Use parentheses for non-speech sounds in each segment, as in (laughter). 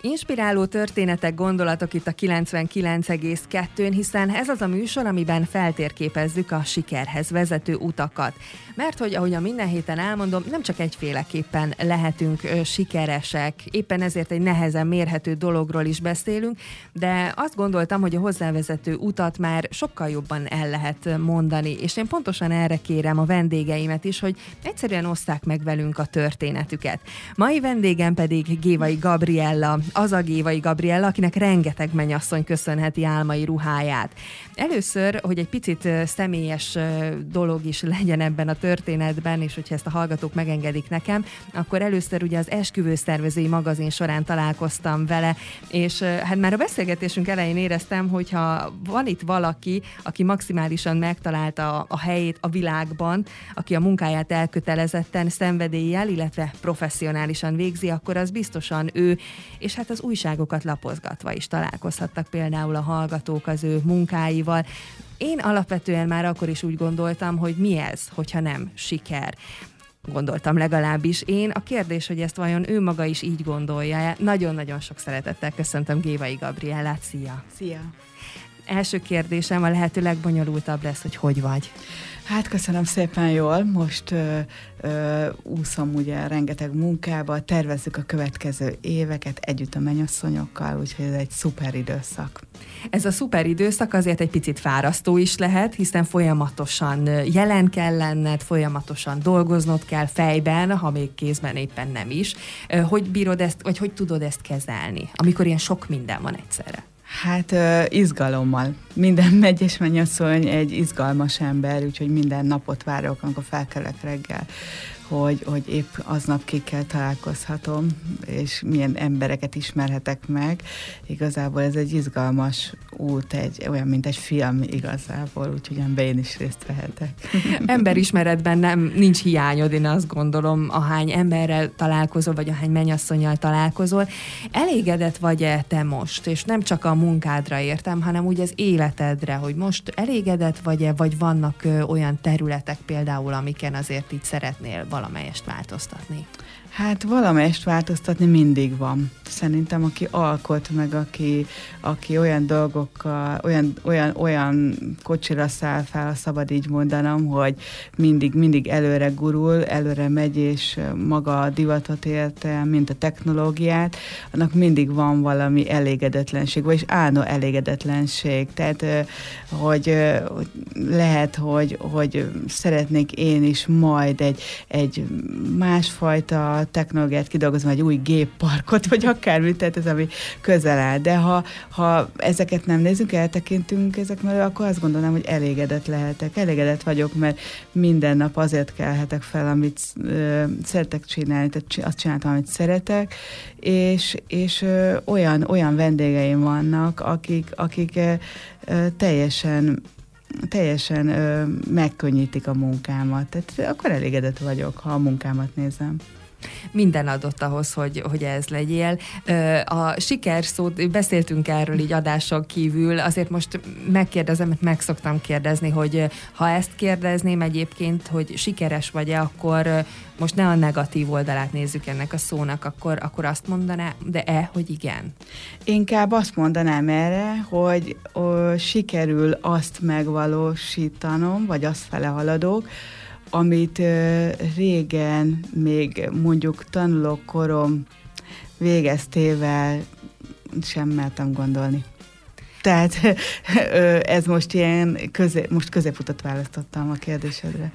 Inspiráló történetek, gondolatok itt a 99,2-n, hiszen ez az a műsor, amiben feltérképezzük a sikerhez vezető utakat. Mert hogy, ahogy a minden héten elmondom, nem csak egyféleképpen lehetünk sikeresek, éppen ezért egy nehezen mérhető dologról is beszélünk, de azt gondoltam, hogy a hozzávezető utat már sokkal jobban el lehet mondani, és én pontosan erre kérem a vendégeimet is, hogy egyszerűen osszák meg velünk a történetüket. Mai vendégem pedig Gévai Gabriella, az a Gévai Gabriella, akinek rengeteg mennyasszony köszönheti álmai ruháját. Először, hogy egy picit személyes dolog is legyen ebben a történetben, és hogyha ezt a hallgatók megengedik nekem, akkor először ugye az esküvőszervezői magazin során találkoztam vele, és hát már a beszélgetésünk elején éreztem, hogyha van itt valaki, aki maximálisan megtalálta a, helyét a világban, aki a munkáját elkötelezetten, szenvedéllyel, illetve professzionálisan végzi, akkor az biztosan ő, és hát az újságokat lapozgatva is találkozhattak például a hallgatók az ő munkáival. Én alapvetően már akkor is úgy gondoltam, hogy mi ez, hogyha nem siker gondoltam legalábbis én. A kérdés, hogy ezt vajon ő maga is így gondolja. Nagyon-nagyon sok szeretettel köszöntöm Gévai Gabriellát. Szia! Szia! Első kérdésem a lehető legbonyolultabb lesz, hogy hogy vagy. Hát köszönöm szépen jól. Most ö, ö, úszom ugye rengeteg munkába, tervezzük a következő éveket együtt a mennyasszonyokkal, úgyhogy ez egy szuper időszak. Ez a szuper időszak azért egy picit fárasztó is lehet, hiszen folyamatosan jelen kell lenned, folyamatosan dolgoznod kell fejben, ha még kézben éppen nem is. Hogy bírod ezt, vagy hogy tudod ezt kezelni, amikor ilyen sok minden van egyszerre? Hát izgalommal. Minden (laughs) megyes mennyasszony egy izgalmas ember, úgyhogy minden napot várok, amikor felkelek reggel hogy, hogy épp aznap kikkel találkozhatom, és milyen embereket ismerhetek meg. Igazából ez egy izgalmas út, egy, olyan, mint egy film igazából, úgyhogy ebben én is részt vehetek. (laughs) Emberismeretben nem, nincs hiányod, én azt gondolom, ahány emberrel találkozol, vagy ahány mennyasszonyjal találkozol. Elégedett vagy-e te most? És nem csak a munkádra értem, hanem úgy az életedre, hogy most elégedett vagy-e, vagy vannak olyan területek például, amiken azért így szeretnél valamelyest változtatni? Hát valamelyest változtatni mindig van. Szerintem, aki alkot, meg aki, aki olyan dolgokkal, olyan, olyan, olyan kocsira száll fel, szabad így mondanom, hogy mindig, mindig előre gurul, előre megy, és maga a divatot érte, mint a technológiát, annak mindig van valami elégedetlenség, vagyis álló elégedetlenség. Tehát, hogy lehet, hogy, hogy szeretnék én is majd egy, egy másfajta technológiát kidolgozom, egy új gépparkot, vagy akármit, tehát ez ami közel áll. De ha, ha ezeket nem nézzük, eltekintünk ezek mellett, akkor azt gondolom, hogy elégedett lehetek. Elégedett vagyok, mert minden nap azért kelhetek fel, amit ö, szeretek csinálni, tehát azt csináltam, amit szeretek, és, és ö, olyan, olyan vendégeim vannak, akik, akik ö, ö, teljesen teljesen ö, megkönnyítik a munkámat. Tehát akkor elégedett vagyok, ha a munkámat nézem minden adott ahhoz, hogy, hogy ez legyél. A sikerszót, beszéltünk erről így adások kívül, azért most megkérdezem, mert meg szoktam kérdezni, hogy ha ezt kérdezném egyébként, hogy sikeres vagy-e, akkor most ne a negatív oldalát nézzük ennek a szónak, akkor, akkor azt mondaná, de e, hogy igen? Inkább azt mondanám erre, hogy ó, sikerül azt megvalósítanom, vagy azt fele haladok, amit régen, még mondjuk tanulókorom végeztével sem mertem gondolni. Tehát ez most ilyen, közé, most középutat választottam a kérdésedre.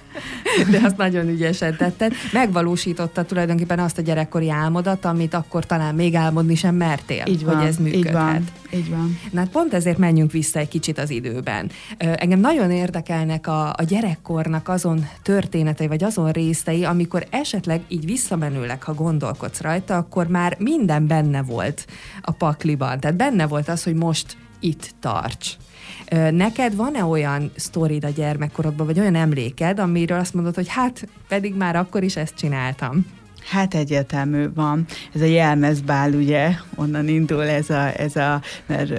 De azt nagyon ügyesen tetted. Megvalósította tulajdonképpen azt a gyerekkori álmodat, amit akkor talán még álmodni sem mertél, így van, hogy ez működhet. Így van, így van. Na hát pont ezért menjünk vissza egy kicsit az időben. Engem nagyon érdekelnek a, a gyerekkornak azon történetei, vagy azon részei, amikor esetleg így visszamenőleg, ha gondolkodsz rajta, akkor már minden benne volt a pakliban. Tehát benne volt az, hogy most itt tarts. Neked van-e olyan sztorid a gyermekkorodban, vagy olyan emléked, amiről azt mondod, hogy hát pedig már akkor is ezt csináltam? Hát egyértelmű van. Ez a jelmezbál, ugye, onnan indul ez a, ez a, mert,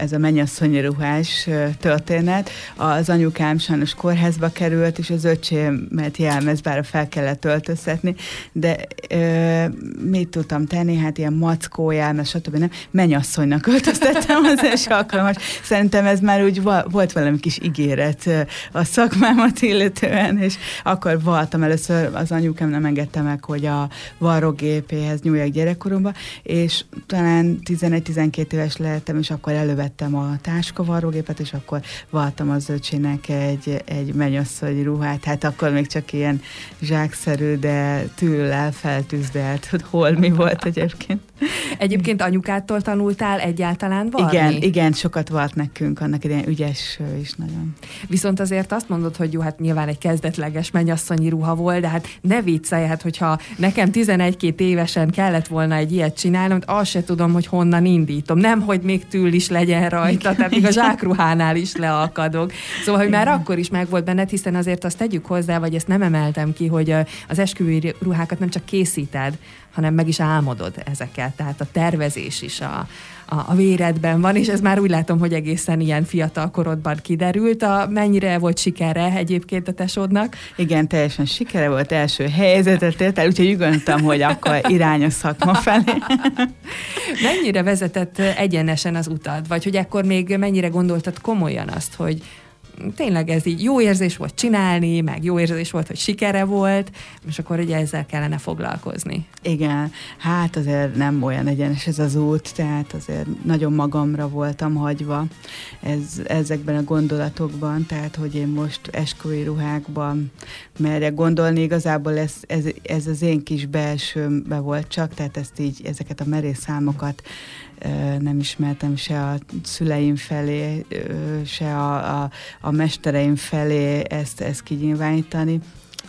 ez a mennyasszonyi ruhás történet. Az anyukám sajnos kórházba került, és az öcsémet jelmezbálra fel kellett öltöztetni, de ö, mit tudtam tenni? Hát ilyen mackó jelmez, stb. Nem. Mennyasszonynak öltöztettem az első alkalmas. Szerintem ez már úgy volt valami kis ígéret a szakmámat illetően, és akkor voltam először, az anyukám nem engedte meg, hogy a varrógépéhez nyúljak gyerekkoromban, és talán 11-12 éves lehettem, és akkor elővettem a táska varrógépet, és akkor valtam az öcsének egy, egy mennyasszony ruhát, hát akkor még csak ilyen zsákszerű, de tűlel feltűzdelt, hogy hol mi volt egyébként. Egyébként anyukától tanultál egyáltalán valami? Igen, igen, sokat volt nekünk, annak idején ügyes is nagyon. Viszont azért azt mondod, hogy jó, hát nyilván egy kezdetleges mennyasszonyi ruha volt, de hát ne viccelj, hát hogyha nekem 11-2 évesen kellett volna egy ilyet csinálnom, azt se tudom, hogy honnan indítom. Nem, hogy még tül is legyen rajta, igen, tehát még a zsákruhánál is leakadok. Szóval, hogy már akkor is meg volt benned, hiszen azért azt tegyük hozzá, vagy ezt nem emeltem ki, hogy az esküvői ruhákat nem csak készíted, hanem meg is álmodod ezeket. Tehát a tervezés is a, a, a véredben van, és ez már úgy látom, hogy egészen ilyen fiatal korodban kiderült. A, mennyire volt sikere egyébként a tesódnak? Igen, teljesen sikere volt, első helyzetet ért el, úgyhogy úgy hogy akkor irány a szakma felé. (laughs) mennyire vezetett egyenesen az utad? Vagy hogy ekkor még mennyire gondoltad komolyan azt, hogy tényleg ez így jó érzés volt csinálni, meg jó érzés volt, hogy sikere volt, és akkor ugye ezzel kellene foglalkozni. Igen, hát azért nem olyan egyenes ez az út, tehát azért nagyon magamra voltam hagyva ez, ezekben a gondolatokban, tehát hogy én most esküvői ruhákban merjek gondolni, igazából ez, ez, ez az én kis belsőmbe volt csak, tehát ezt így, ezeket a merész számokat nem ismertem se a szüleim felé, se a, a, a mestereim felé ezt, ezt kinyilvánítani.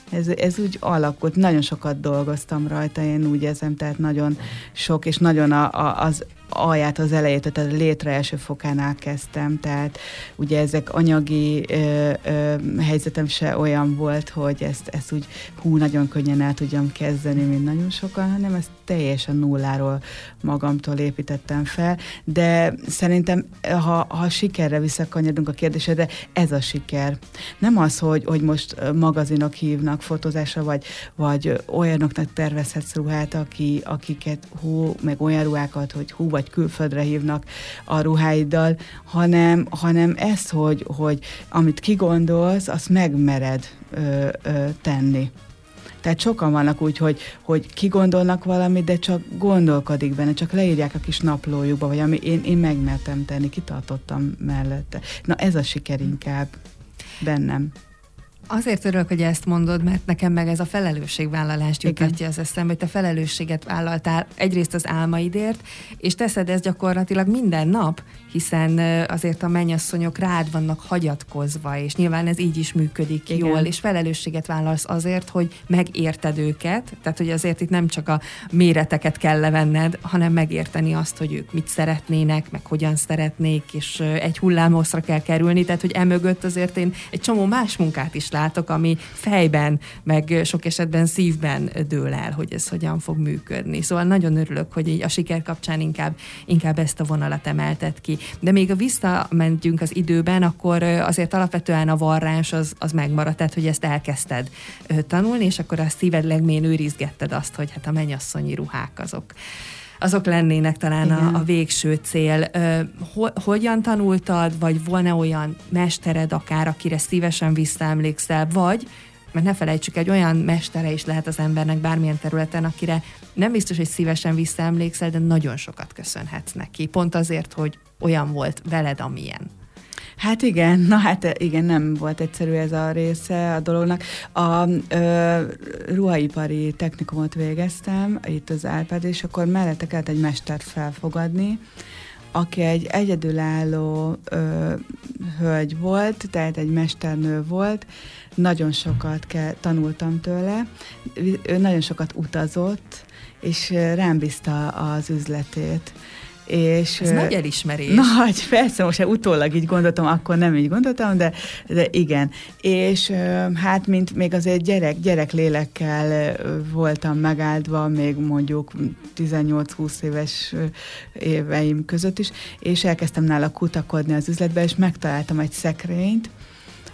Ez, ez úgy alakult, nagyon sokat dolgoztam rajta, én úgy érzem, tehát nagyon sok, és nagyon a, a, az alját az elejét, tehát a létre első fokánál kezdtem, tehát ugye ezek anyagi ö, ö, helyzetem se olyan volt, hogy ezt, ezt úgy hú, nagyon könnyen el tudjam kezdeni, mint nagyon sokan, hanem ezt teljesen nulláról magamtól építettem fel, de szerintem, ha, ha sikerre visszakanyarunk a kérdésedre, ez a siker. Nem az, hogy, hogy most magazinok hívnak fotózásra, vagy, vagy olyanoknak tervezhetsz ruhát, aki, akiket hú, meg olyan ruhákat, hogy hú, vagy külföldre hívnak a ruháiddal, hanem, hanem ez, hogy, hogy amit kigondolsz, azt megmered ö, ö, tenni. Tehát sokan vannak úgy, hogy, hogy kigondolnak valamit, de csak gondolkodik benne, csak leírják a kis naplójukba, vagy ami én, én megmertem tenni, kitartottam mellette. Na ez a siker inkább bennem. Azért örülök, hogy ezt mondod, mert nekem meg ez a felelősségvállalást jutatja az eszembe, hogy te felelősséget vállaltál egyrészt az álmaidért, és teszed ezt gyakorlatilag minden nap, hiszen azért a mennyasszonyok rád vannak hagyatkozva, és nyilván ez így is működik Igen. jól, és felelősséget vállalsz azért, hogy megérted őket, tehát hogy azért itt nem csak a méreteket kell levenned, hanem megérteni azt, hogy ők mit szeretnének, meg hogyan szeretnék, és egy hullámoszra kell kerülni, tehát hogy emögött azért én egy csomó más munkát is látok, ami fejben, meg sok esetben szívben dől el, hogy ez hogyan fog működni. Szóval nagyon örülök, hogy így a siker kapcsán inkább, inkább ezt a vonalat emeltet ki. De még a visszamentünk az időben, akkor azért alapvetően a varrás az, az megmaradt, tehát hogy ezt elkezdted tanulni, és akkor a szíved legmén őrizgetted azt, hogy hát a mennyasszonyi ruhák azok azok lennének talán a, a végső cél. Ho, hogyan tanultad, vagy van-e olyan mestered akár, akire szívesen visszaemlékszel, vagy mert ne felejtsük, egy olyan mestere is lehet az embernek bármilyen területen, akire nem biztos, hogy szívesen visszaemlékszel, de nagyon sokat köszönhetsz neki. Pont azért, hogy olyan volt veled, amilyen. Hát igen, na hát igen, nem volt egyszerű ez a része a dolognak. A ö, ruhaipari technikumot végeztem itt az Árpád, és akkor mellette kellett egy mestert felfogadni, aki egy egyedülálló ö, hölgy volt, tehát egy mesternő volt, nagyon sokat ke- tanultam tőle, ő nagyon sokat utazott, és rám bízta az üzletét És, Ez nagy elismerés. (laughs) Nagy, persze, most utólag így gondoltam, akkor nem így gondoltam, de, de igen. És hát, mint még azért gyerek, gyerek lélekkel voltam megáldva, még mondjuk 18-20 éves éveim között is, és elkezdtem nála kutakodni az üzletbe, és megtaláltam egy szekrényt,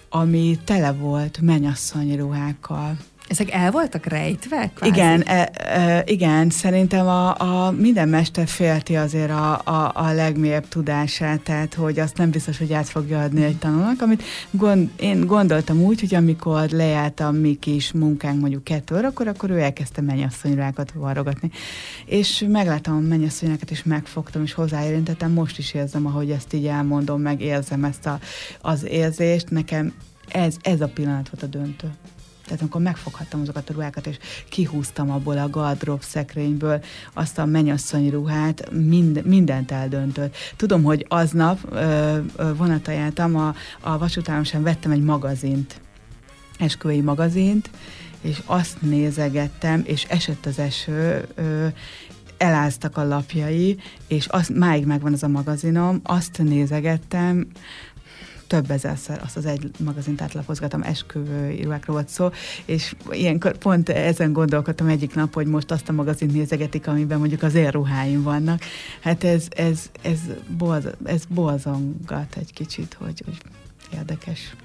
ami tele volt menyasszony ruhákkal. Ezek el voltak rejtve? Kvázi? Igen, e, e, igen, szerintem a, a minden mester félti azért a, a, a legmélyebb tudását, tehát hogy azt nem biztos, hogy át fogja adni egy tanulnak, amit gond, én gondoltam úgy, hogy amikor lejárt a mi kis munkánk mondjuk kettő órakor, akkor ő elkezdte mennyasszonyrákat varrogatni. És megláttam a mennyasszonyrákat, és megfogtam, és hozzáérintettem, most is érzem, ahogy ezt így elmondom, meg érzem ezt a, az érzést, nekem ez, ez a pillanat volt a döntő. Tehát amikor megfoghattam azokat a ruhákat, és kihúztam abból a gardrop szekrényből azt a mennyasszony ruhát, mind, mindent eldöntött. Tudom, hogy aznap ö, ö, vonatajáltam, a, a vasútállomáson vettem egy magazint, esküvői magazint, és azt nézegettem, és esett az eső, ö, eláztak a lapjai, és az, máig megvan az a magazinom, azt nézegettem, több ezerszer azt az egy magazint átlapozgatom, esküvő írókról volt szó, és ilyenkor pont ezen gondolkodtam egyik nap, hogy most azt a magazint nézegetik, amiben mondjuk az én ruháim vannak. Hát ez, ez, ez, bolz, ez bolzongat egy kicsit, hogy, hogy érdekes.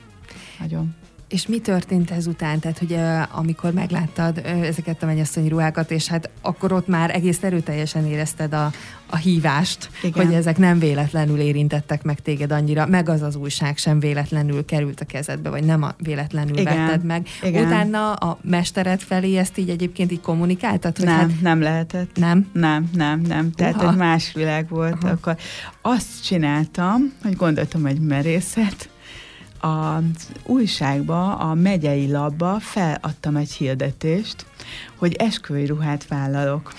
Nagyon. És mi történt ezután? Tehát, hogy uh, amikor megláttad uh, ezeket a mennyasszonyi ruhákat, és hát akkor ott már egész erőteljesen érezted a, a hívást, Igen. hogy ezek nem véletlenül érintettek meg téged annyira, meg az az újság sem véletlenül került a kezedbe, vagy nem a véletlenül Igen. vetted meg. Igen. Utána a mestered felé ezt így egyébként így kommunikáltad? Hogy nem, hát... nem lehetett. Nem? Nem, nem, nem. Tehát Uha. egy más világ volt. Aha. Akkor azt csináltam, hogy gondoltam egy merészet, az újságba, a megyei labba feladtam egy hirdetést, hogy esküvői ruhát vállalok.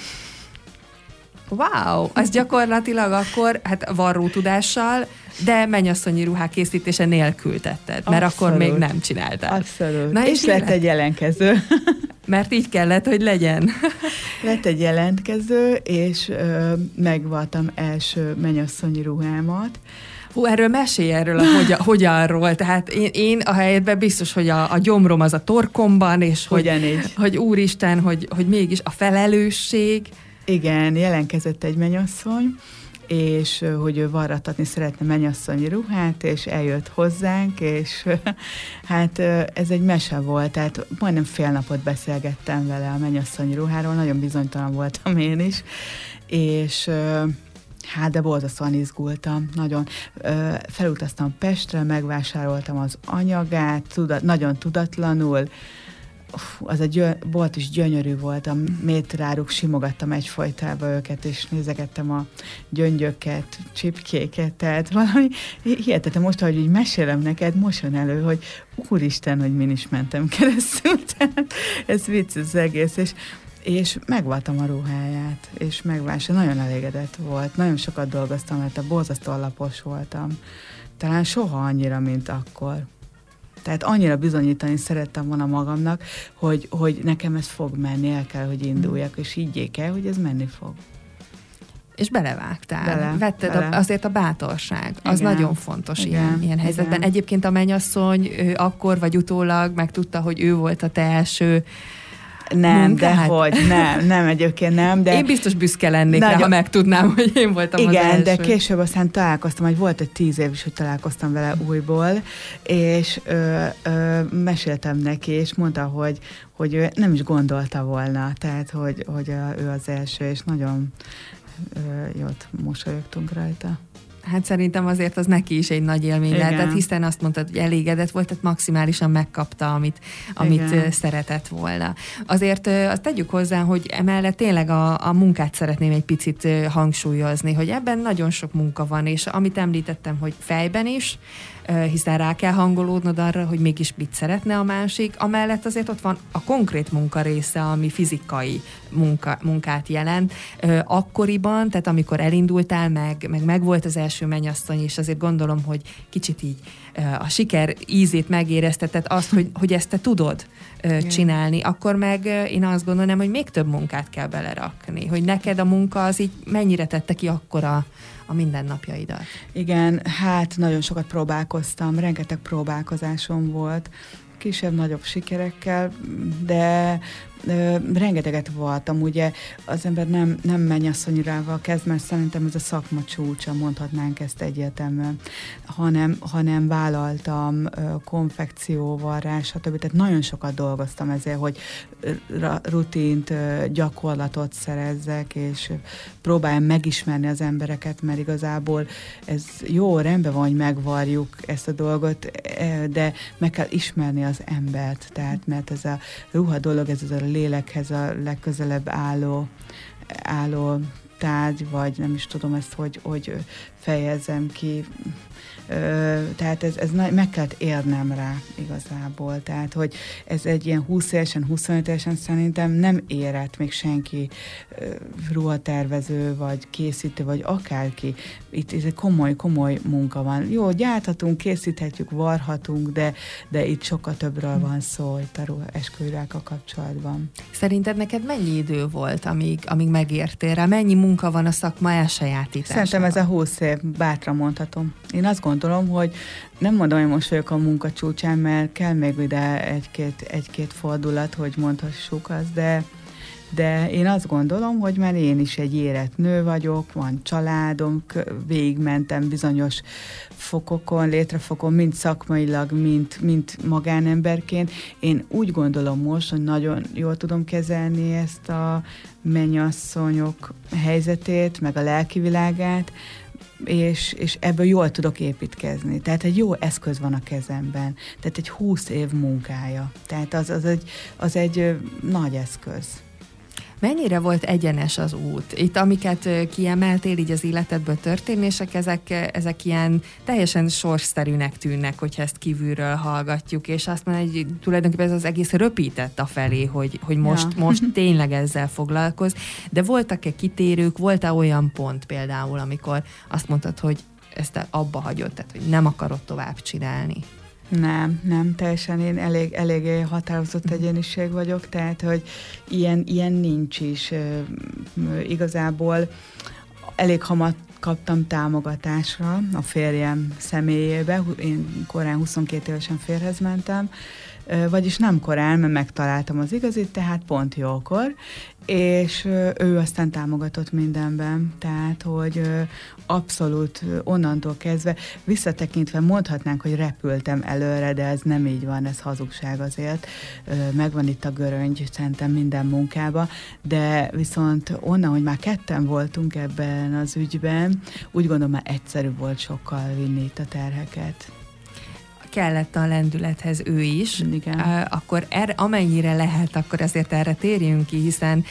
Wow, az gyakorlatilag akkor, hát varró tudással, de mennyasszonyi ruhák készítése nélkül tetted, mert Abszolút. akkor még nem csináltál. Abszolút. Na, és, és lett egy jelentkező. (laughs) Mert így kellett, hogy legyen. (laughs) lett egy jelentkező, és ö, megvaltam első mennyasszonyi ruhámat, Hú, erről mesélj erről a hogyan, hogyanról. Tehát én, én a helyetben biztos, hogy a, a gyomrom az a torkomban, és hogy, így? hogy úristen, hogy, hogy mégis a felelősség. Igen, jelenkezett egy menyasszony, és hogy ő varratatni szeretne mennyasszonyi ruhát, és eljött hozzánk, és hát ez egy mese volt, tehát majdnem fél napot beszélgettem vele a mennyasszonyi ruháról, nagyon bizonytalan voltam én is, és Hát, de borzasztóan izgultam, nagyon. Ö, felutaztam Pestre, megvásároltam az anyagát, tudat, nagyon tudatlanul, Uf, az egy bolt is gyönyörű volt, a métráruk, simogattam egyfajtába őket, és nézegettem a gyöngyöket, csipkéket, tehát valami hihetetlen. Most, ahogy így mesélem neked, most jön elő, hogy úristen, hogy min is mentem keresztül, (laughs) tehát ez vicc az egész, és és megvaltam a ruháját, és megvásároltam, nagyon elégedett volt, nagyon sokat dolgoztam, mert a borzasztó alapos voltam. Talán soha annyira, mint akkor. Tehát annyira bizonyítani szerettem volna magamnak, hogy, hogy nekem ez fog menni, el kell, hogy induljak, és így kell, hogy ez menni fog. És belevágtál. Bele, Vetted bele. A, azért a bátorság. Az igen, nagyon fontos igen, ilyen, ilyen helyzetben. Igen. Egyébként a mennyasszony akkor vagy utólag megtudta, hogy ő volt a te első nem, de hogy nem, nem egyébként nem. De én biztos büszke lennék nagyon, rá, ha megtudnám, hogy én voltam Igen, az első. de később aztán találkoztam, hogy volt egy tíz év is, hogy találkoztam vele újból, és ö, ö, meséltem neki, és mondta, hogy, hogy ő nem is gondolta volna, tehát, hogy, hogy ő az első, és nagyon ö, jót mosolyogtunk rajta hát szerintem azért az neki is egy nagy élmény Igen. lehetett, hiszen azt mondtad, hogy elégedett volt, tehát maximálisan megkapta, amit, amit Igen. szeretett volna. Azért azt tegyük hozzá, hogy emellett tényleg a, a munkát szeretném egy picit hangsúlyozni, hogy ebben nagyon sok munka van, és amit említettem, hogy fejben is, hiszen rá kell hangolódnod arra, hogy mégis mit szeretne a másik. Amellett azért ott van a konkrét munka része, ami fizikai munka, munkát jelent. Akkoriban, tehát amikor elindultál, meg, meg, meg volt az első mennyasszony, és azért gondolom, hogy kicsit így a siker ízét megérezteted azt, hogy, hogy ezt te tudod csinálni, akkor meg én azt gondolom, hogy még több munkát kell belerakni, hogy neked a munka az így mennyire tette ki akkora a mindennapjaidat? Igen, hát nagyon sokat próbálkoztam, rengeteg próbálkozásom volt, kisebb-nagyobb sikerekkel, de ö, rengeteget voltam, ugye az ember nem, nem mennyasszonyirával kezd, mert szerintem ez a szakma csúcsa, mondhatnánk ezt egyértelműen, hanem, hanem vállaltam ö, konfekcióvarrás, stb. Tehát nagyon sokat dolgoztam ezért, hogy rutint, gyakorlatot szerezzek, és próbáljam megismerni az embereket, mert igazából ez jó, rendben van, hogy megvarjuk ezt a dolgot, de meg kell ismerni az embert, tehát mert ez a ruha dolog, ez az a lélekhez a legközelebb álló, álló tárgy, vagy nem is tudom ezt, hogy, hogy fejezem ki, tehát ez, ez meg kellett érnem rá igazából. Tehát, hogy ez egy ilyen 20 évesen, 25 évesen szerintem nem érett még senki ruhatervező, vagy készítő, vagy akárki. Itt ez egy komoly, komoly munka van. Jó, gyárthatunk, készíthetjük, varhatunk, de, de itt sokkal többről van szó itt a esküvőrákkal kapcsolatban. Szerinted neked mennyi idő volt, amíg, amíg megértél rá? Mennyi munka van a szakma elsajátításában? Szerintem ez a 20 év, bátran mondhatom. Én azt gondolom, hogy nem mondom, hogy most vagyok a munka csúcsán, mert kell még ide egy-két, egy-két fordulat, hogy mondhassuk azt, de, de én azt gondolom, hogy már én is egy érett nő vagyok, van családom, végigmentem bizonyos fokokon, létrefokon, mind szakmailag, mint, mint magánemberként. Én úgy gondolom most, hogy nagyon jól tudom kezelni ezt a mennyasszonyok helyzetét, meg a lelki világát, és, és ebből jól tudok építkezni. Tehát egy jó eszköz van a kezemben. Tehát egy húsz év munkája. Tehát az, az, egy, az egy nagy eszköz. Mennyire volt egyenes az út? Itt, amiket kiemeltél így az életedből történések, ezek, ezek ilyen teljesen sorsszerűnek tűnnek, hogyha ezt kívülről hallgatjuk, és azt mondja, hogy tulajdonképpen ez az egész röpített a felé, hogy, hogy most, ja. most (laughs) tényleg ezzel foglalkoz. De voltak-e kitérők, volt-e olyan pont például, amikor azt mondtad, hogy ezt abba hagyod, tehát hogy nem akarod tovább csinálni? Nem, nem, teljesen. Én elég, eléggé határozott egyéniség vagyok, tehát, hogy ilyen, ilyen nincs is. Igazából elég hamar kaptam támogatásra a férjem személyébe, én korán 22 évesen férhez mentem, vagyis nem korán, mert megtaláltam az igazit, tehát pont jókor, és ő aztán támogatott mindenben, tehát, hogy abszolút onnantól kezdve, visszatekintve mondhatnánk, hogy repültem előre, de ez nem így van, ez hazugság azért. Megvan itt a göröngy, szerintem minden munkába, de viszont onnan, hogy már ketten voltunk ebben az ügyben, úgy gondolom már egyszerű volt sokkal vinni itt a terheket kellett a lendülethez ő is, Igen. akkor erre, amennyire lehet, akkor azért erre térjünk ki, hiszen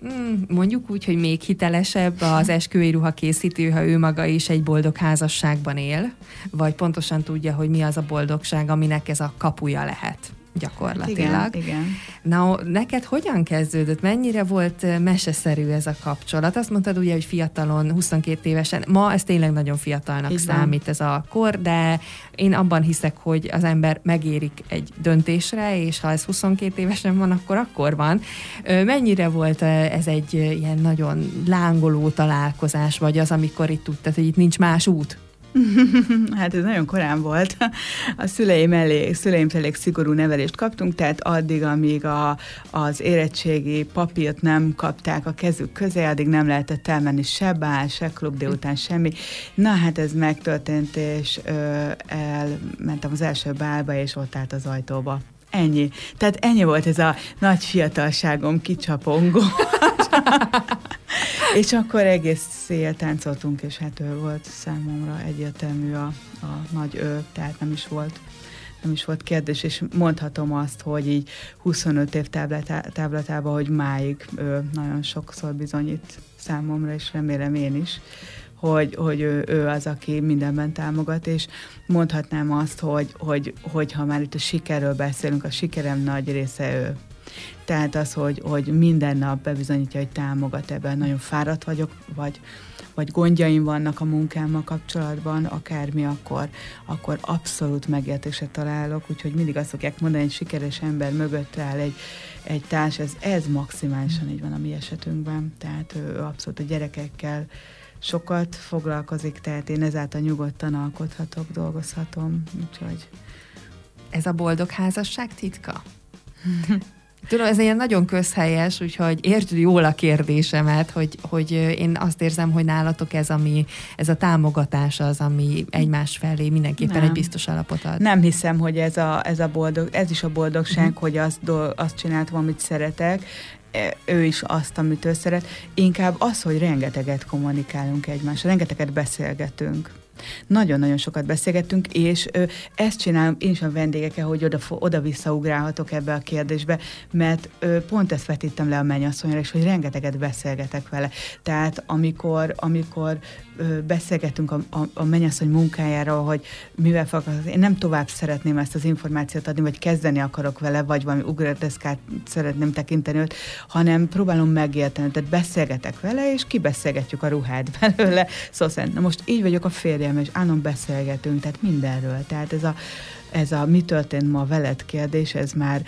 hmm, mondjuk úgy, hogy még hitelesebb az esküvői ruha készítő, ha ő maga is egy boldog házasságban él, vagy pontosan tudja, hogy mi az a boldogság, aminek ez a kapuja lehet gyakorlatilag. Igen, igen. Na, neked hogyan kezdődött? Mennyire volt meseszerű ez a kapcsolat? Azt mondtad ugye, hogy fiatalon, 22 évesen, ma ez tényleg nagyon fiatalnak Igen. számít ez a kor, de én abban hiszek, hogy az ember megérik egy döntésre, és ha ez 22 évesen van, akkor akkor van. Mennyire volt ez egy ilyen nagyon lángoló találkozás, vagy az, amikor itt tudtad, hogy itt nincs más út? (laughs) hát ez nagyon korán volt. A szüleim elég, szüleim elég szigorú nevelést kaptunk, tehát addig, amíg a, az érettségi papírt nem kapták a kezük közé, addig nem lehetett elmenni se bál, se klub délután semmi. Na hát ez megtörtént, és ö, elmentem az első bálba, és ott állt az ajtóba. Ennyi. Tehát ennyi volt ez a nagy fiatalságom kicsapongó. (laughs) és akkor egész szél táncoltunk, és hát ő volt számomra egyértelmű a, a nagy ő, tehát nem is volt nem is volt kérdés, és mondhatom azt, hogy így 25 év táblatában, hogy máig ő nagyon sokszor bizonyít számomra, és remélem én is, hogy, hogy ő, ő az, aki mindenben támogat, és mondhatnám azt, hogy, hogy, hogy ha már itt a sikerről beszélünk, a sikerem nagy része ő. Tehát az, hogy, hogy minden nap bebizonyítja, hogy támogat ebben, nagyon fáradt vagyok, vagy, vagy gondjaim vannak a munkámmal kapcsolatban, akármi, akkor, akkor abszolút megértésre találok, úgyhogy mindig azt szokják mondani, egy sikeres ember mögött áll egy, egy társ, ez, ez maximálisan így van a mi esetünkben, tehát ő abszolút a gyerekekkel sokat foglalkozik, tehát én ezáltal nyugodtan alkothatok, dolgozhatom, úgyhogy... Ez a boldog házasság titka? (laughs) Tudom, ez ilyen nagyon közhelyes, úgyhogy értsd jól a kérdésemet, hogy, hogy én azt érzem, hogy nálatok ez, ami, ez a támogatás az, ami egymás felé mindenképpen Nem. egy biztos alapot ad. Nem hiszem, hogy ez, a, ez, a boldog, ez is a boldogság, uh-huh. hogy azt, azt csináltam, amit szeretek, ő is azt, amit ő szeret. Inkább az, hogy rengeteget kommunikálunk egymással, rengeteget beszélgetünk. Nagyon-nagyon sokat beszélgettünk, és ö, ezt csinálom én is a vendégekkel, hogy oda, oda visszaugrálhatok ebbe a kérdésbe, mert ö, pont ezt vetítem le a mennyasszonyra, és hogy rengeteget beszélgetek vele. Tehát amikor, amikor beszélgetünk a, a, a mennyasszony munkájáról, hogy mivel fogok, én nem tovább szeretném ezt az információt adni, vagy kezdeni akarok vele, vagy valami ugrárdeszkát szeretném tekinteni őt, hanem próbálom megérteni, tehát beszélgetek vele, és kibeszélgetjük a ruhát (laughs) belőle. Szóval na most így vagyok a férjem, és állandóan beszélgetünk, tehát mindenről. Tehát ez a, ez a mi történt ma veled kérdés, ez már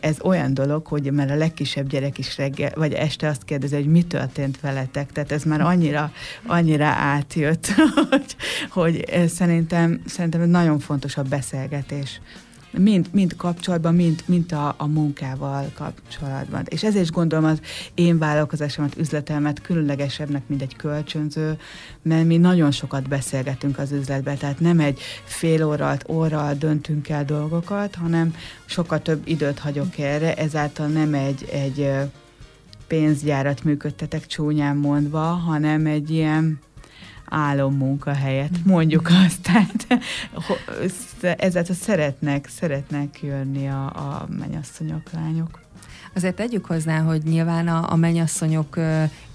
ez olyan dolog, hogy már a legkisebb gyerek is reggel, vagy este azt kérdezi, hogy mi történt veletek. Tehát ez már annyira, annyira átjött, (laughs) hogy, hogy szerintem, szerintem nagyon fontos a beszélgetés mind, mind kapcsolatban, mind, mind a, a munkával kapcsolatban. És ezért is gondolom az én vállalkozásomat, üzletemet különlegesebbnek, mint egy kölcsönző, mert mi nagyon sokat beszélgetünk az üzletben, tehát nem egy fél órát, órral döntünk el dolgokat, hanem sokkal több időt hagyok erre, ezáltal nem egy, egy pénzgyárat működtetek csúnyán mondva, hanem egy ilyen álommunkahelyet, mondjuk (laughs) azt. Tehát ezzel szeretnek, szeretnek jönni a, a mennyasszonyok, lányok. Azért tegyük hozzá, hogy nyilván a, a mennyasszonyok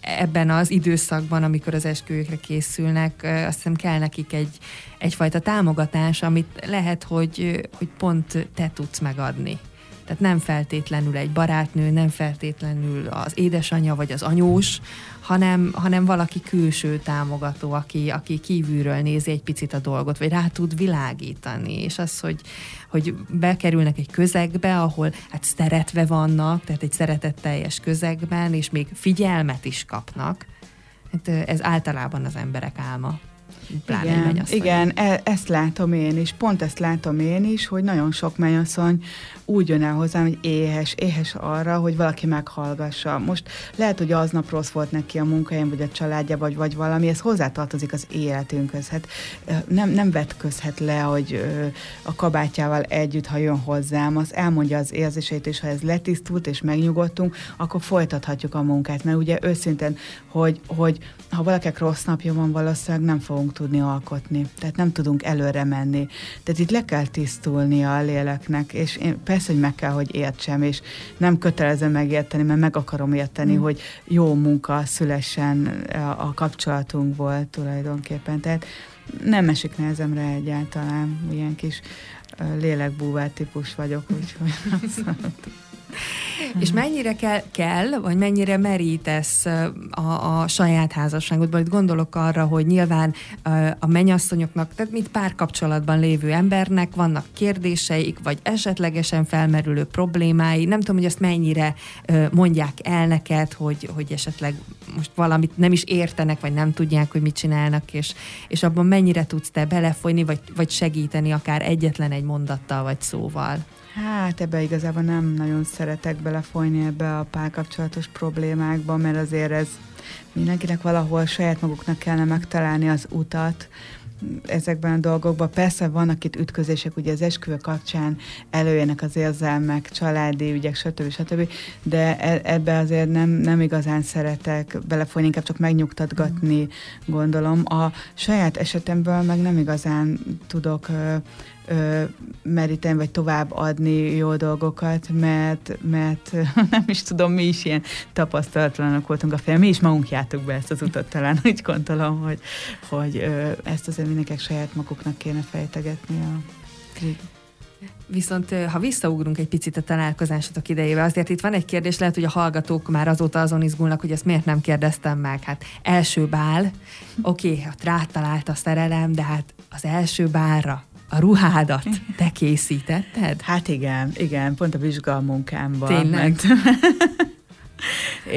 ebben az időszakban, amikor az esküvőkre készülnek, azt hiszem kell nekik egy, egyfajta támogatás, amit lehet, hogy, hogy pont te tudsz megadni. Tehát nem feltétlenül egy barátnő, nem feltétlenül az édesanyja vagy az anyós, hanem, hanem valaki külső támogató, aki, aki kívülről nézi egy picit a dolgot, vagy rá tud világítani, és az, hogy, hogy bekerülnek egy közegbe, ahol hát szeretve vannak, tehát egy szeretetteljes közegben, és még figyelmet is kapnak, hát ez általában az emberek álma pláne igen, mennyasszony. Igen, e- ezt látom én is, pont ezt látom én is, hogy nagyon sok mennyasszony úgy jön el hozzám, hogy éhes, éhes arra, hogy valaki meghallgassa. Most lehet, hogy aznap rossz volt neki a munkáján, vagy a családja, vagy, vagy valami, ez hozzátartozik az életünkhöz. Hát nem, nem vetközhet le, hogy a kabátjával együtt, ha jön hozzám, az elmondja az érzéseit, és ha ez letisztult és megnyugodtunk, akkor folytathatjuk a munkát, mert ugye őszintén, hogy, hogy ha valakinek rossz napja van, valószínűleg nem fogunk tudni alkotni, tehát nem tudunk előre menni. Tehát itt le kell tisztulnia a léleknek, és én persze, hogy meg kell, hogy értsem, és nem kötelezem megérteni, mert meg akarom érteni, mm. hogy jó munka szülessen a kapcsolatunkból tulajdonképpen. Tehát nem esik nehezemre egyáltalán, ilyen kis lélekbúvár típus vagyok, úgyhogy (laughs) És mennyire kell, kell, vagy mennyire merítesz a, a saját házasságodban? Itt gondolok arra, hogy nyilván a mennyasszonyoknak, tehát mint párkapcsolatban lévő embernek vannak kérdéseik, vagy esetlegesen felmerülő problémái. Nem tudom, hogy ezt mennyire mondják el neked, hogy, hogy esetleg most valamit nem is értenek, vagy nem tudják, hogy mit csinálnak, és, és abban mennyire tudsz te belefolyni, vagy, vagy segíteni akár egyetlen egy mondattal, vagy szóval. Hát ebbe igazából nem nagyon szeretek belefolyni ebbe a párkapcsolatos problémákba, mert azért ez mindenkinek valahol saját maguknak kellene megtalálni az utat, ezekben a dolgokban. Persze vannak itt ütközések, ugye az esküvő kapcsán előjönnek az érzelmek, családi ügyek, stb. stb. De e, ebbe azért nem, nem igazán szeretek belefolyni, inkább csak megnyugtatgatni, gondolom. A saját esetemből meg nem igazán tudok ö, meríteni, vagy tovább adni jó dolgokat, mert, mert (laughs) nem is tudom, mi is ilyen tapasztalatlanok voltunk a film. Mi is magunk jártuk be ezt az utat, talán úgy gondolom, hogy, hogy ö, ezt azért mindenkinek saját maguknak kéne fejtegetni a Viszont ha visszaugrunk egy picit a találkozásotok idejébe, azért itt van egy kérdés, lehet, hogy a hallgatók már azóta azon izgulnak, hogy ezt miért nem kérdeztem meg. Hát első bál, oké, okay, hát rátalált a szerelem, de hát az első bálra a ruhádat te készítetted? Hát igen, igen, pont a vizsgalmunkámban. Tényleg? (laughs)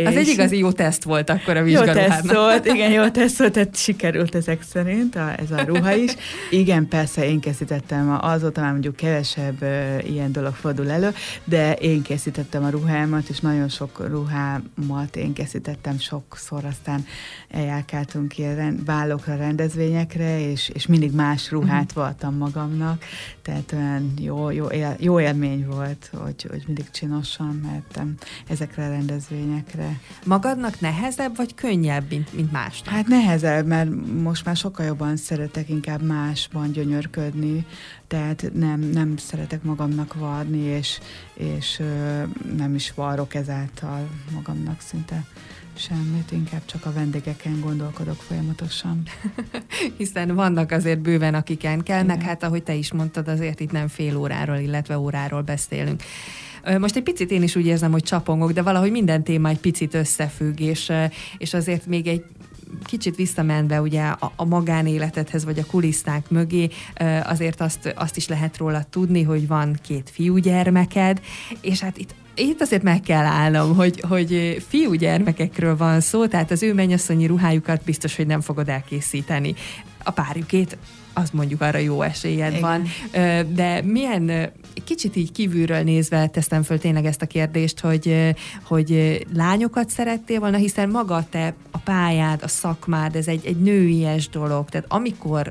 Az egy igazi jó teszt volt akkor a vizsgálóhárnak. Jó teszt volt, igen, jó teszt volt, tehát (laughs) sikerült ezek szerint a, ez a ruha is. Igen, persze én készítettem, azóta már mondjuk kevesebb uh, ilyen dolog fordul elő, de én készítettem a ruhámat, és nagyon sok ruhámat én készítettem sokszor, aztán eljárkáltunk ilyen rend, bálokra, rendezvényekre, és, és mindig más ruhát uh-huh. voltam magamnak, tehát olyan jó, jó, él, jó élmény volt, hogy, hogy mindig csinosan mertem ezekre a rendezvényekre. Magadnak nehezebb, vagy könnyebb, mint, mint másnak? Hát nehezebb, mert most már sokkal jobban szeretek inkább másban gyönyörködni, tehát nem, nem szeretek magamnak varni, és, és nem is varrok ezáltal magamnak szinte Semmit, inkább csak a vendégeken gondolkodok folyamatosan. (laughs) Hiszen vannak azért bőven, akiken kell, Igen. meg hát ahogy te is mondtad, azért itt nem fél óráról, illetve óráról beszélünk. Most egy picit én is úgy érzem, hogy csapongok, de valahogy minden téma egy picit összefügg, és, és azért még egy kicsit visszamenve ugye a, a magánéletedhez, vagy a kuliszták mögé, azért azt, azt is lehet róla tudni, hogy van két fiúgyermeked, és hát itt itt azért meg kell állnom, hogy, hogy fiúgyermekekről van szó, tehát az ő mennyasszonyi ruhájukat biztos, hogy nem fogod elkészíteni. A párjukét az mondjuk arra jó esélyed Igen. van. De milyen, kicsit így kívülről nézve teszem föl tényleg ezt a kérdést, hogy, hogy lányokat szerettél volna, hiszen maga te a pályád, a szakmád, ez egy, egy nőies dolog. Tehát amikor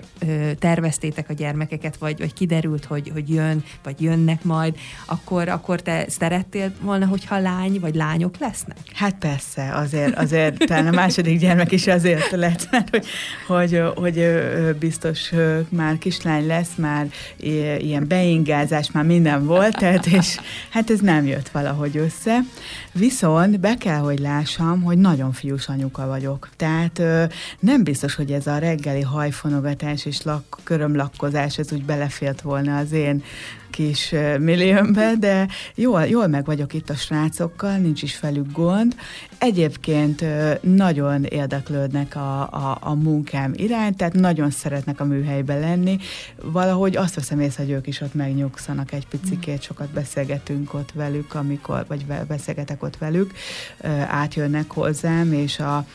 terveztétek a gyermekeket, vagy, vagy kiderült, hogy, hogy jön, vagy jönnek majd, akkor, akkor te szerettél volna, hogyha lány vagy lányok lesznek? Hát persze, azért, azért talán a második gyermek is azért lett, mert hogy, hogy, hogy biztos már kislány lesz, már ilyen beingázás, már minden volt, tehát és hát ez nem jött valahogy össze. Viszont be kell, hogy lássam, hogy nagyon fiús anyuka vagyok. Tehát nem biztos, hogy ez a reggeli hajfonogatás és lak, körömlakkozás, ez úgy belefért volna az én kis milliómbe, de jól, jól meg vagyok itt a srácokkal, nincs is felük gond. Egyébként nagyon érdeklődnek a, a, a munkám iránt, tehát nagyon szeretnek a műhelybe lenni. Valahogy azt veszem észre, hogy ők is ott megnyugszanak egy picikét, sokat beszélgetünk ott velük, amikor, vagy beszélgetek ott velük, átjönnek hozzám, és a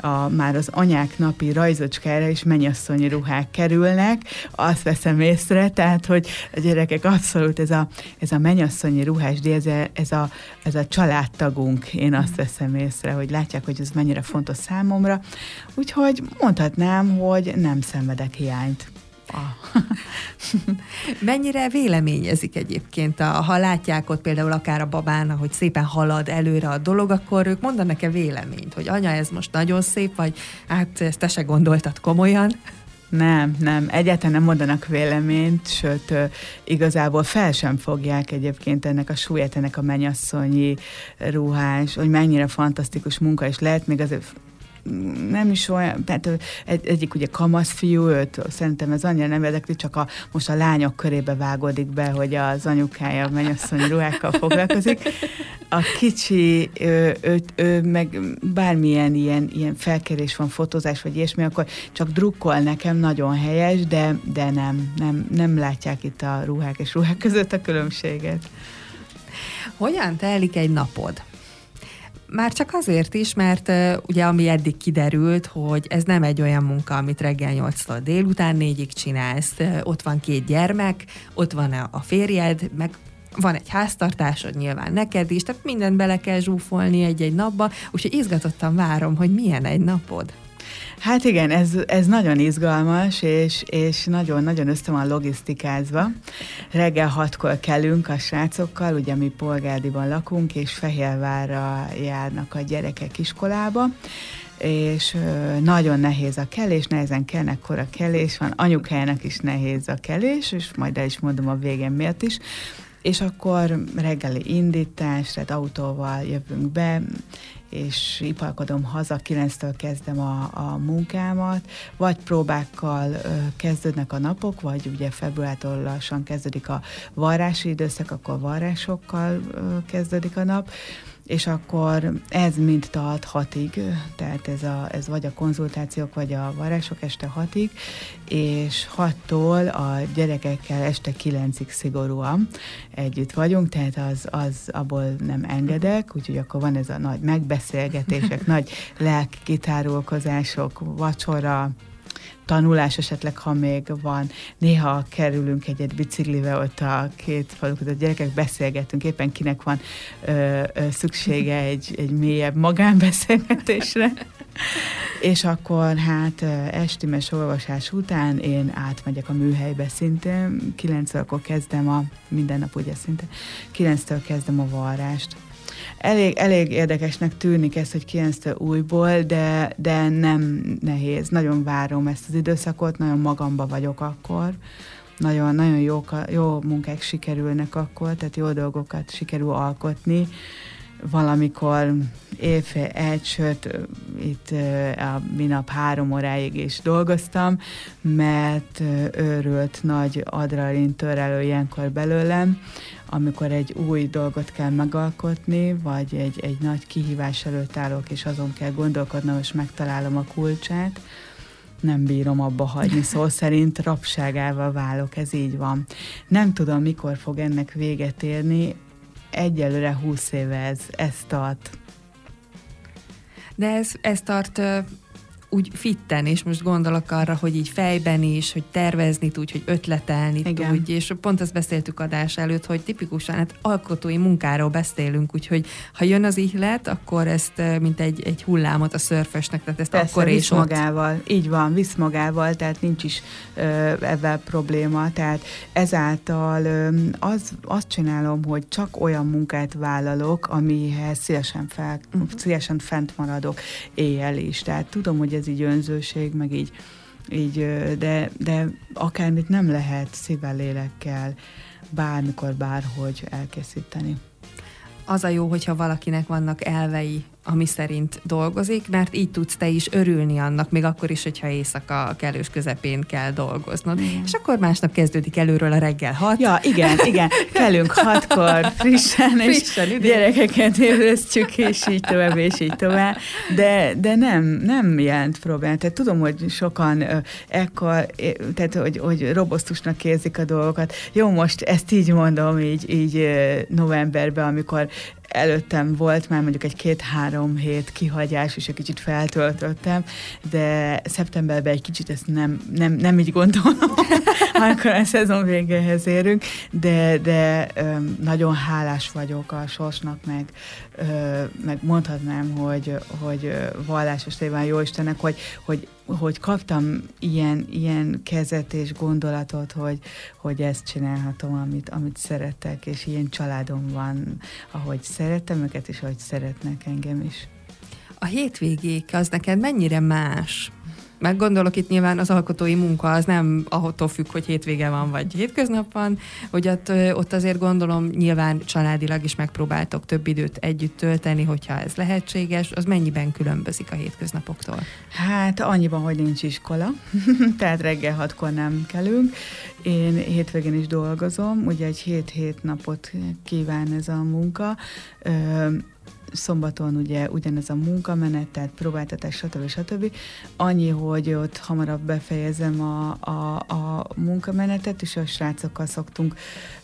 a, már az anyák napi rajzocskára is mennyasszonyi ruhák kerülnek, azt veszem észre, tehát, hogy a gyerekek abszolút ez a, ez a mennyasszonyi ruhás, de ez a, ez, a, ez a családtagunk, én azt veszem észre, hogy látják, hogy ez mennyire fontos számomra, úgyhogy mondhatnám, hogy nem szenvedek hiányt. (laughs) Mennyire véleményezik egyébként, a, ha látják ott például akár a babán, hogy szépen halad előre a dolog, akkor ők mondanak-e véleményt, hogy anya, ez most nagyon szép, vagy hát ezt te se gondoltad komolyan? Nem, nem, egyáltalán nem mondanak véleményt, sőt, igazából fel sem fogják egyébként ennek a súlyát, ennek a mennyasszonyi ruhás, hogy mennyire fantasztikus munka is lehet, még azért nem is olyan, tehát egy, egyik ugye kamasz fiú, őt szerintem ez annyira nem érdekli, csak a, most a lányok körébe vágódik be, hogy az anyukája mennyasszony ruhákkal foglalkozik. A kicsi, ő, ő, ő meg bármilyen ilyen, ilyen felkérés van, fotózás vagy ilyesmi, akkor csak drukkol nekem, nagyon helyes, de, de nem, nem, nem látják itt a ruhák és ruhák között a különbséget. Hogyan telik egy napod? Már csak azért is, mert ugye ami eddig kiderült, hogy ez nem egy olyan munka, amit reggel 8-tól délután 4-ig csinálsz. Ott van két gyermek, ott van a férjed, meg van egy háztartásod nyilván neked is, tehát mindent bele kell zsúfolni egy-egy napba, úgyhogy izgatottan várom, hogy milyen egy napod. Hát igen, ez, ez nagyon izgalmas, és, és nagyon-nagyon össze van logisztikázva. Reggel hatkor kelünk a srácokkal, ugye mi Polgárdiban lakunk, és Fehérvárra járnak a gyerekek iskolába, és nagyon nehéz a kelés, nehezen kelnek, kor a kelés van, anyukájának is nehéz a kelés, és majd el is mondom a végén miért is, és akkor reggeli indítás, tehát autóval jövünk be, és ipalkodom haza, kilenctől kezdem a, a munkámat, vagy próbákkal ö, kezdődnek a napok, vagy ugye februártól lassan kezdődik a varrási időszak, akkor varrásokkal ö, kezdődik a nap, és akkor ez mind tart hatig, tehát ez, a, ez vagy a konzultációk, vagy a varázsok este hatig, és hattól a gyerekekkel este kilencig szigorúan együtt vagyunk, tehát az, az abból nem engedek, úgyhogy akkor van ez a nagy megbeszélgetések, (laughs) nagy lelki kitárulkozások, vacsora, tanulás esetleg, ha még van. Néha kerülünk egyet biciklivel ott a két falu között, gyerekek beszélgetünk, éppen kinek van ö, ö, szüksége egy, egy mélyebb magánbeszélgetésre. És akkor hát estimes olvasás után én átmegyek a műhelybe szintén, 9 akkor kezdem a, minden nap ugye szinte, 9-től kezdem a varrást elég, elég érdekesnek tűnik ez, hogy 9 újból, de, de nem nehéz. Nagyon várom ezt az időszakot, nagyon magamba vagyok akkor. Nagyon, nagyon jó, jó munkák sikerülnek akkor, tehát jó dolgokat sikerül alkotni valamikor évfél egy, sőt, itt a minap három óráig is dolgoztam, mert őrült nagy adrenalin törelő ilyenkor belőlem, amikor egy új dolgot kell megalkotni, vagy egy, egy nagy kihívás előtt állok, és azon kell gondolkodnom, és megtalálom a kulcsát, nem bírom abba hagyni, szó szerint rapságával válok, ez így van. Nem tudom, mikor fog ennek véget érni, egyelőre 20 éve ez, ez tart. De ez, ez tart úgy fitten, és most gondolok arra, hogy így fejben is, hogy tervezni tudj, hogy ötletelni Igen. tudj, és pont azt beszéltük adás előtt, hogy tipikusan hát alkotói munkáról beszélünk, úgyhogy ha jön az ihlet, akkor ezt mint egy, egy hullámot a szörfösnek, tehát ezt Persze, akkor visz és magával, ott. így van, visz magával, tehát nincs is ö, ebben probléma, tehát ezáltal ö, az, azt csinálom, hogy csak olyan munkát vállalok, amihez szívesen, fel, uh-huh. szívesen fent maradok éjjel is, tehát tudom, hogy ez így önzőség, meg így, így de, de akármit nem lehet szívvel, lélekkel, bármikor, bárhogy elkészíteni. Az a jó, hogyha valakinek vannak elvei, ami szerint dolgozik, mert így tudsz te is örülni annak, még akkor is, hogyha éjszaka kellős közepén kell dolgoznod. Mm. És akkor másnap kezdődik előről a reggel hat. Ja, igen, igen. Kellünk hatkor frissen, frissen és idén. gyerekeket ébresztjük, és így tovább, és így tovább. De, de nem, nem jelent problémát. Tehát tudom, hogy sokan ekkor, tehát hogy, hogy robosztusnak érzik a dolgokat. Jó, most ezt így mondom, így, így novemberben, amikor előttem volt már mondjuk egy két-három hét kihagyás, és egy kicsit feltöltöttem, de szeptemberben egy kicsit ezt nem, nem, nem így gondolom, (laughs) amikor a szezon végéhez érünk, de, de nagyon hálás vagyok a sorsnak, meg, meg mondhatnám, hogy, hogy vallásos téván jó Istennek, hogy, hogy hogy kaptam ilyen, ilyen kezet és gondolatot, hogy, hogy ezt csinálhatom, amit, amit szeretek, és ilyen családom van, ahogy szeretem őket, és ahogy szeretnek engem is. A hétvégék az neked mennyire más? Meg gondolok itt nyilván az alkotói munka az nem attól függ, hogy hétvége van, vagy hétköznap van, hogy ott, ott azért gondolom nyilván családilag is megpróbáltok több időt együtt tölteni, hogyha ez lehetséges, az mennyiben különbözik a hétköznapoktól? Hát annyiban, hogy nincs iskola, (laughs) tehát reggel hatkor nem kelünk. Én hétvégén is dolgozom, ugye egy hét-hét napot kíván ez a munka szombaton ugye ugyanez a munkamenet, tehát próbáltatás, stb. stb. Annyi, hogy ott hamarabb befejezem a, a, a munkamenetet, és a srácokkal szoktunk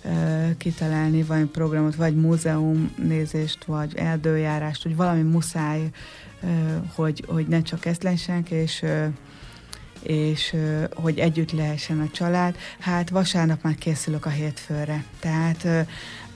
uh, kitalálni valami programot, vagy múzeum vagy erdőjárást, hogy valami muszáj, uh, hogy, hogy ne csak ezt lehessenek, és uh, és hogy együtt lehessen a család. Hát vasárnap már készülök a hétfőre. Tehát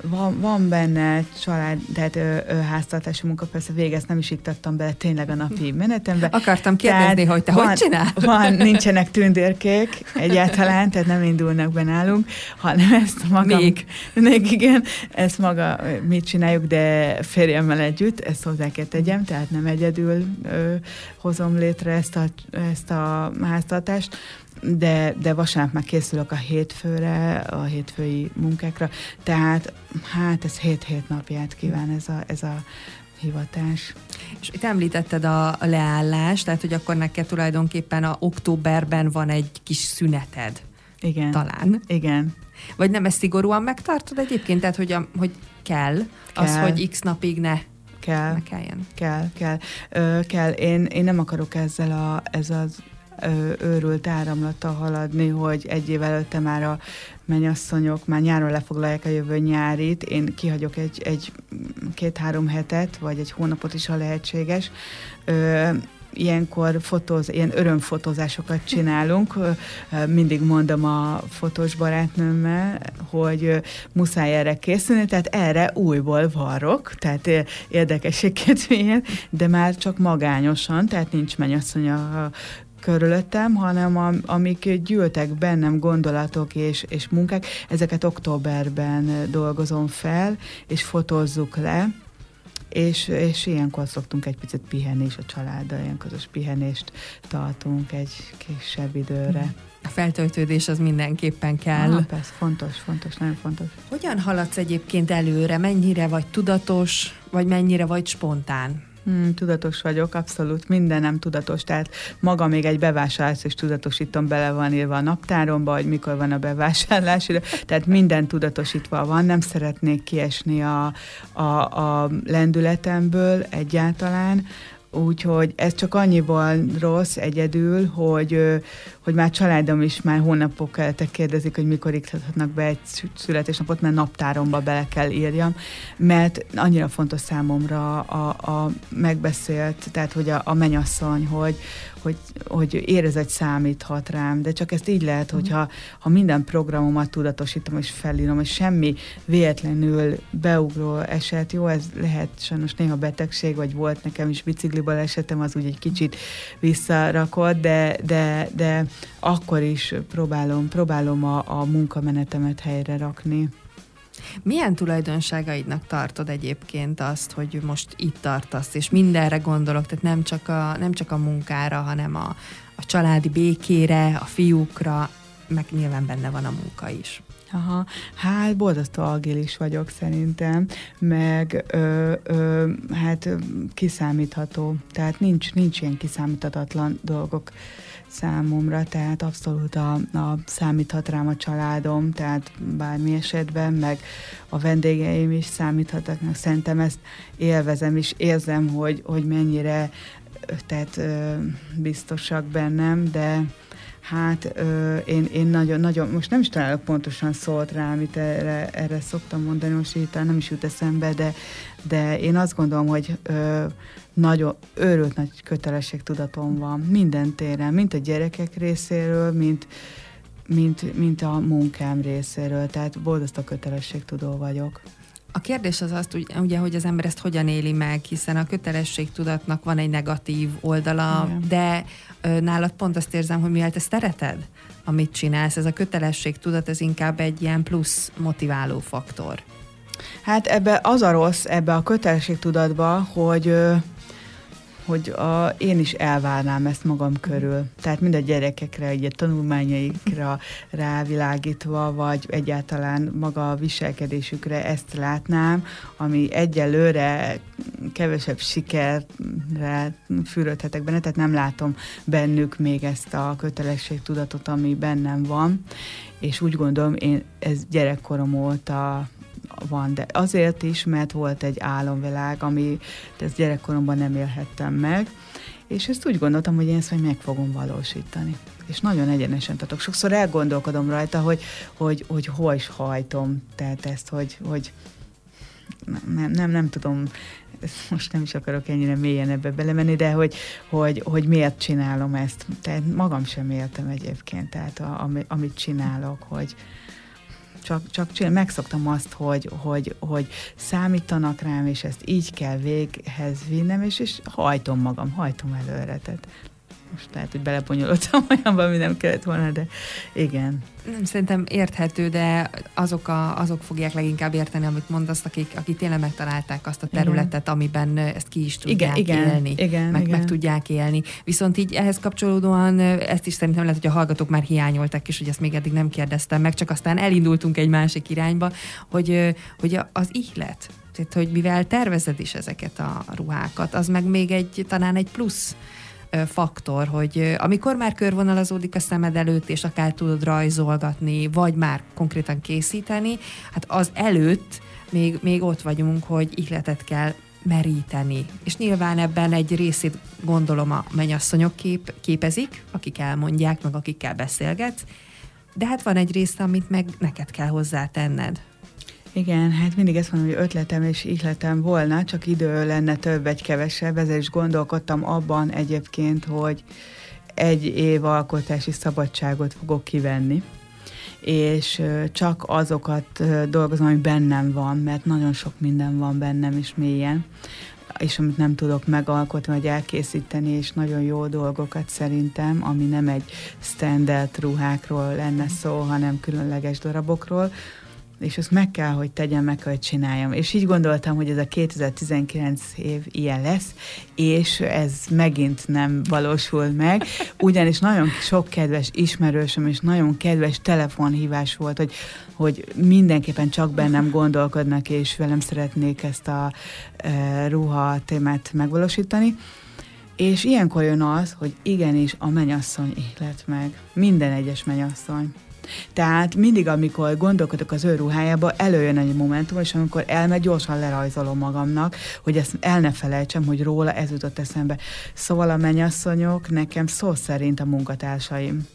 van, van benne család, tehát ö, ö, háztartási munka, persze végez nem is iktattam bele tényleg a napi (laughs) menetembe. Akartam kérdezni, tehát hogy te van, hogy csinálod? Van, nincsenek tündérkék egyáltalán, tehát nem indulnak be nálunk, hanem ezt maga... Még. Még igen, ezt maga mit csináljuk, de férjemmel együtt, ezt hozzá kell tegyem, tehát nem egyedül ö, hozom létre ezt a, ezt a háztartást, de, de vasárnap már készülök a hétfőre, a hétfői munkákra, tehát hát ez hét-hét napját kíván ez a, ez a hivatás. És itt említetted a, a leállást, tehát hogy akkor neked tulajdonképpen a októberben van egy kis szüneted. Igen. Talán. Igen. Vagy nem ezt szigorúan megtartod egyébként? Tehát, hogy, a, hogy kell, kell, az, hogy x napig ne kell, ne kelljen. Kell, kell. Ö, kell. Én, én nem akarok ezzel a, ez az őrült áramlata haladni, hogy egy év előtte már a mennyasszonyok már nyáron lefoglalják a jövő nyárit, én kihagyok egy, egy két-három hetet, vagy egy hónapot is, ha lehetséges. Ö, ilyenkor fotóz, ilyen örömfotózásokat csinálunk. Mindig mondom a fotós barátnőmmel, hogy muszáj erre készülni, tehát erre újból varrok, tehát érdekességként milyen, de már csak magányosan, tehát nincs mennyasszony a körülöttem, hanem am, amik gyűltek bennem gondolatok és, és munkák, ezeket októberben dolgozom fel, és fotózzuk le, és, és ilyenkor szoktunk egy picit pihenni is a családdal, ilyen közös pihenést tartunk egy kisebb időre. A feltöltődés az mindenképpen kell. Ah, persze, fontos, fontos, nagyon fontos. Hogyan haladsz egyébként előre? Mennyire vagy tudatos, vagy mennyire vagy spontán? Hmm, tudatos vagyok, abszolút, minden nem tudatos, tehát maga még egy bevásárlás és tudatosítom, bele van írva a naptáromba, hogy mikor van a bevásárlás, tehát minden tudatosítva van, nem szeretnék kiesni a, a, a lendületemből egyáltalán, Úgyhogy ez csak annyival rossz egyedül, hogy, hogy már családom is már hónapok előtte kérdezik, hogy mikor iktathatnak be egy születésnapot, mert naptáromba bele kell írjam, mert annyira fontos számomra a, a megbeszélt, tehát hogy a, a menyasszony, hogy, hogy, hogy érezet számíthat rám, de csak ezt így lehet, hogyha ha minden programomat tudatosítom és felírom, és semmi véletlenül beugró eset, jó, ez lehet sajnos néha betegség, vagy volt nekem is bicikliból esetem, az úgy egy kicsit visszarakott, de, de, de akkor is próbálom, próbálom a, a munkamenetemet helyre rakni. Milyen tulajdonságaidnak tartod egyébként azt, hogy most itt tartasz, és mindenre gondolok, tehát nem csak a, nem csak a munkára, hanem a, a családi békére, a fiúkra, meg nyilván benne van a munka is. Aha, hát borzasztó agilis vagyok szerintem, meg ö, ö, hát kiszámítható, tehát nincs, nincs ilyen kiszámíthatatlan dolgok számomra, tehát abszolút a, a számíthat rám a családom, tehát bármi esetben, meg a vendégeim is számíthatnak, szerintem ezt élvezem és érzem, hogy, hogy mennyire tehát ö, biztosak bennem, de Hát ö, én, én nagyon, nagyon, most nem is találok pontosan szólt rá, amit erre, erre szoktam mondani, most így nem is jut eszembe, de, de én azt gondolom, hogy ö, nagyon őrült nagy kötelességtudatom van minden téren, mint a gyerekek részéről, mint, mint, mint a munkám részéről, tehát boldogta kötelességtudó vagyok. A kérdés az azt, ugye, hogy az ember ezt hogyan éli meg, hiszen a kötelességtudatnak van egy negatív oldala, Igen. de ö, nálad pont azt érzem, hogy mivel te szereted, amit csinálsz, ez a kötelességtudat, ez inkább egy ilyen plusz motiváló faktor. Hát ebbe az a rossz, ebbe a kötelességtudatba, hogy ö, hogy a, én is elvárnám ezt magam körül. Tehát mind a gyerekekre, ugye tanulmányaikra rávilágítva, vagy egyáltalán maga a viselkedésükre ezt látnám, ami egyelőre kevesebb sikerre fürödhetek benne, tehát nem látom bennük még ezt a kötelességtudatot, ami bennem van, és úgy gondolom, én ez gyerekkorom óta van, de azért is, mert volt egy álomvilág, ami ezt gyerekkoromban nem élhettem meg, és ezt úgy gondoltam, hogy én ezt majd meg fogom valósítani. És nagyon egyenesen tartok. Sokszor elgondolkodom rajta, hogy, hogy, hogy hol is hajtom, tehát ezt, hogy, hogy nem, nem, nem tudom, most nem is akarok ennyire mélyen ebbe belemenni, de hogy, hogy, hogy miért csinálom ezt. Tehát magam sem éltem egyébként, tehát a, amit csinálok, hogy, csak, csak csinál, megszoktam azt, hogy, hogy, hogy számítanak rám, és ezt így kell véghez vinnem, és, és hajtom magam, hajtom előre. Tehát most lehet, hogy belebonyolultam olyanban, ami nem kellett volna, de igen. Nem, szerintem érthető, de azok, a, azok fogják leginkább érteni, amit mondasz, akik, akik tényleg megtalálták azt a területet, igen. amiben ezt ki is tudják igen, igen, élni, igen, meg, igen. meg tudják élni. Viszont így ehhez kapcsolódóan ezt is szerintem lehet, hogy a hallgatók már hiányoltak, és hogy ezt még eddig nem kérdeztem meg, csak aztán elindultunk egy másik irányba, hogy, hogy az ihlet, tehát, hogy mivel tervezed is ezeket a ruhákat, az meg még egy, talán egy plusz faktor, hogy amikor már körvonalazódik a szemed előtt, és akár tudod rajzolgatni, vagy már konkrétan készíteni, hát az előtt még, még ott vagyunk, hogy ihletet kell meríteni. És nyilván ebben egy részét gondolom a mennyasszonyok kép, képezik, akik elmondják, meg akikkel beszélgetsz, de hát van egy része, amit meg neked kell hozzátenned. Igen, hát mindig ezt mondom, hogy ötletem és ihletem volna, csak idő lenne több vagy kevesebb, ezzel is gondolkodtam abban egyébként, hogy egy év alkotási szabadságot fogok kivenni, és csak azokat dolgozom, ami bennem van, mert nagyon sok minden van bennem is mélyen, és amit nem tudok megalkotni, vagy elkészíteni, és nagyon jó dolgokat szerintem, ami nem egy standard ruhákról lenne szó, hanem különleges darabokról, és ezt meg kell, hogy tegyem, meg kell, hogy csináljam. És így gondoltam, hogy ez a 2019 év ilyen lesz, és ez megint nem valósul meg, ugyanis nagyon sok kedves ismerősöm, és nagyon kedves telefonhívás volt, hogy, hogy mindenképpen csak bennem gondolkodnak, és velem szeretnék ezt a e, ruha témát megvalósítani. És ilyenkor jön az, hogy igenis a menyasszony ihlet meg. Minden egyes menyasszony. Tehát mindig, amikor gondolkodok az ő ruhájába, előjön egy momentum, és amikor elmegy, gyorsan lerajzolom magamnak, hogy ezt el ne felejtsem, hogy róla ez jutott eszembe. Szóval a mennyasszonyok nekem szó szerint a munkatársaim.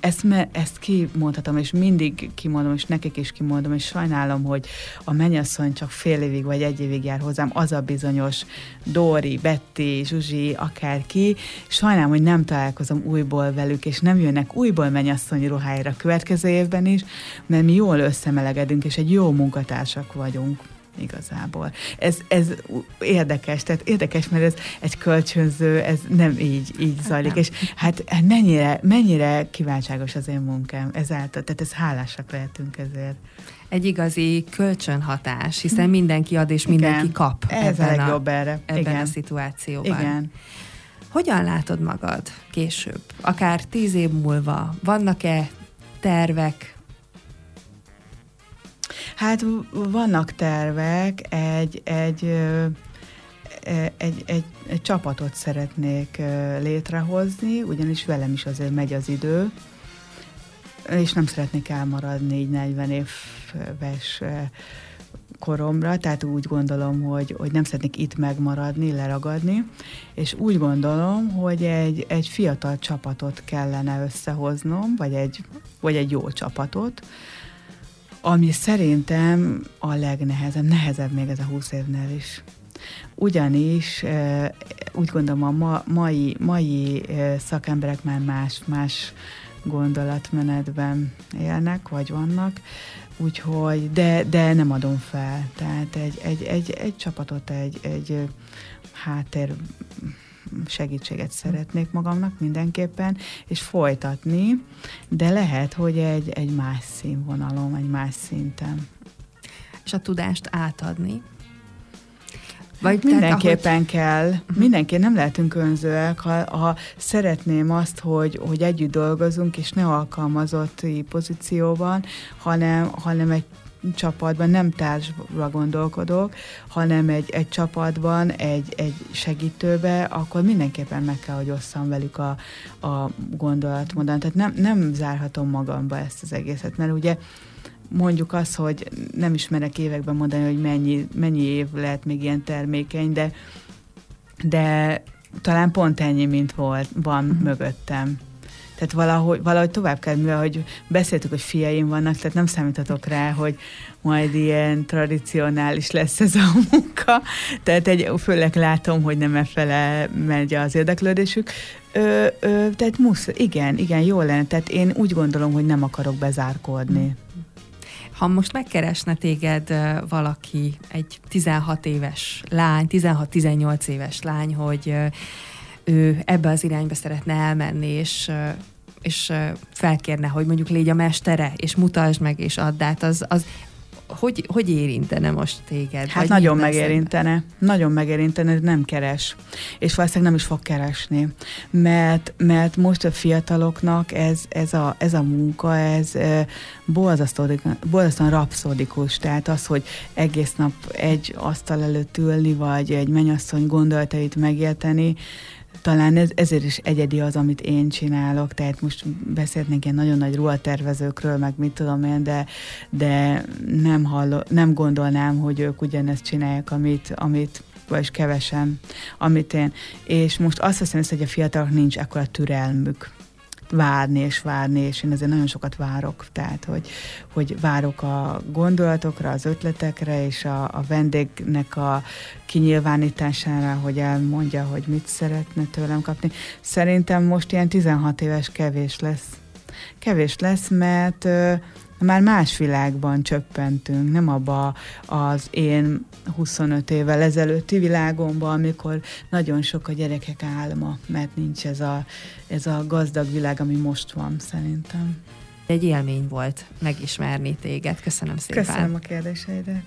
Ezt, me, ezt kimondhatom, és mindig kimondom, és nekik is kimondom, és sajnálom, hogy a mennyasszony csak fél évig vagy egy évig jár hozzám, az a bizonyos Dori, Betty, Zsuzsi, akárki. Sajnálom, hogy nem találkozom újból velük, és nem jönnek újból mennyasszony ruhájára következő évben is, mert mi jól összemelegedünk, és egy jó munkatársak vagyunk igazából. Ez, ez érdekes, tehát érdekes, mert ez egy kölcsönző, ez nem így, így zajlik, és hát, hát mennyire, mennyire kiváltságos az én munkám ezáltal, tehát ez hálásak lehetünk ezért. Egy igazi kölcsönhatás, hiszen hm. mindenki ad és mindenki Igen. kap ez ebben, a, legjobb erre. ebben Igen. a szituációban. Igen. Hogyan látod magad később, akár tíz év múlva? Vannak-e tervek, Hát vannak tervek, egy, egy, egy, egy, egy, egy csapatot szeretnék létrehozni, ugyanis velem is azért megy az idő, és nem szeretnék elmaradni így 40 éves koromra, tehát úgy gondolom, hogy, hogy nem szeretnék itt megmaradni, leragadni, és úgy gondolom, hogy egy, egy fiatal csapatot kellene összehoznom, vagy egy, vagy egy jó csapatot, ami szerintem a legnehezebb, nehezebb még ez a 20 évnél is. Ugyanis úgy gondolom a ma, mai, mai szakemberek már más, más gondolatmenetben élnek, vagy vannak, úgyhogy, de, de nem adom fel. Tehát egy, egy, egy, egy csapatot, egy, egy háttér segítséget szeretnék magamnak mindenképpen, és folytatni, de lehet, hogy egy, egy más színvonalon, egy más szinten. És a tudást átadni, vagy Mindenképpen tehát, ahogy... kell. Uh-huh. Mindenki nem lehetünk önzőek, ha, ha szeretném azt, hogy, hogy együtt dolgozunk, és ne alkalmazotti pozícióban, hanem, hanem egy csapatban nem társra gondolkodok, hanem egy, egy csapatban, egy, egy segítőbe, akkor mindenképpen meg kell, hogy osszam velük a, a gondolatmódon. Tehát nem, nem zárhatom magamba ezt az egészet, mert ugye mondjuk azt, hogy nem ismerek években mondani, hogy mennyi, mennyi év lehet még ilyen termékeny, de, de talán pont ennyi, mint volt, van uh-huh. mögöttem. Tehát valahogy, valahogy tovább kell, mivel hogy beszéltük, hogy fiaim vannak, tehát nem számíthatok rá, hogy majd ilyen tradicionális lesz ez a munka. Tehát egy, főleg látom, hogy nem efele megy az érdeklődésük. Ö, ö, tehát musz, igen, igen, jó lenne. Tehát én úgy gondolom, hogy nem akarok bezárkódni. Ha most megkeresne téged valaki, egy 16 éves lány, 16-18 éves lány, hogy ő ebbe az irányba szeretne elmenni, és és felkérne, hogy mondjuk légy a mestere, és mutasd meg, és add át, az, az hogy, hogy érintene most téged? Hát nagyon megérintene. Szemben? Nagyon megérintene, nem keres. És valószínűleg nem is fog keresni. Mert, mert most a fiataloknak ez, ez, a, ez a munka, ez borzasztóan rapszódikus. Tehát az, hogy egész nap egy asztal előtt ülni, vagy egy mennyasszony gondolatait megérteni, talán ez, ezért is egyedi az, amit én csinálok, tehát most beszélhetnénk ilyen nagyon nagy ruhatervezőkről, meg mit tudom én, de, de nem, halló, nem gondolnám, hogy ők ugyanezt csinálják, amit, amit vagy kevesen, amit én. És most azt hiszem, hogy a fiatalok nincs ekkora türelmük várni és várni, és én ezért nagyon sokat várok, tehát hogy, hogy várok a gondolatokra, az ötletekre, és a, a vendégnek a kinyilvánítására, hogy elmondja, hogy mit szeretne tőlem kapni. Szerintem most ilyen 16 éves kevés lesz. Kevés lesz, mert már más világban csöppentünk, nem abba az én 25 évvel ezelőtti világomban, amikor nagyon sok a gyerekek álma, mert nincs ez a, ez a gazdag világ, ami most van szerintem. Egy élmény volt megismerni téged. Köszönöm szépen. Köszönöm a kérdéseidet.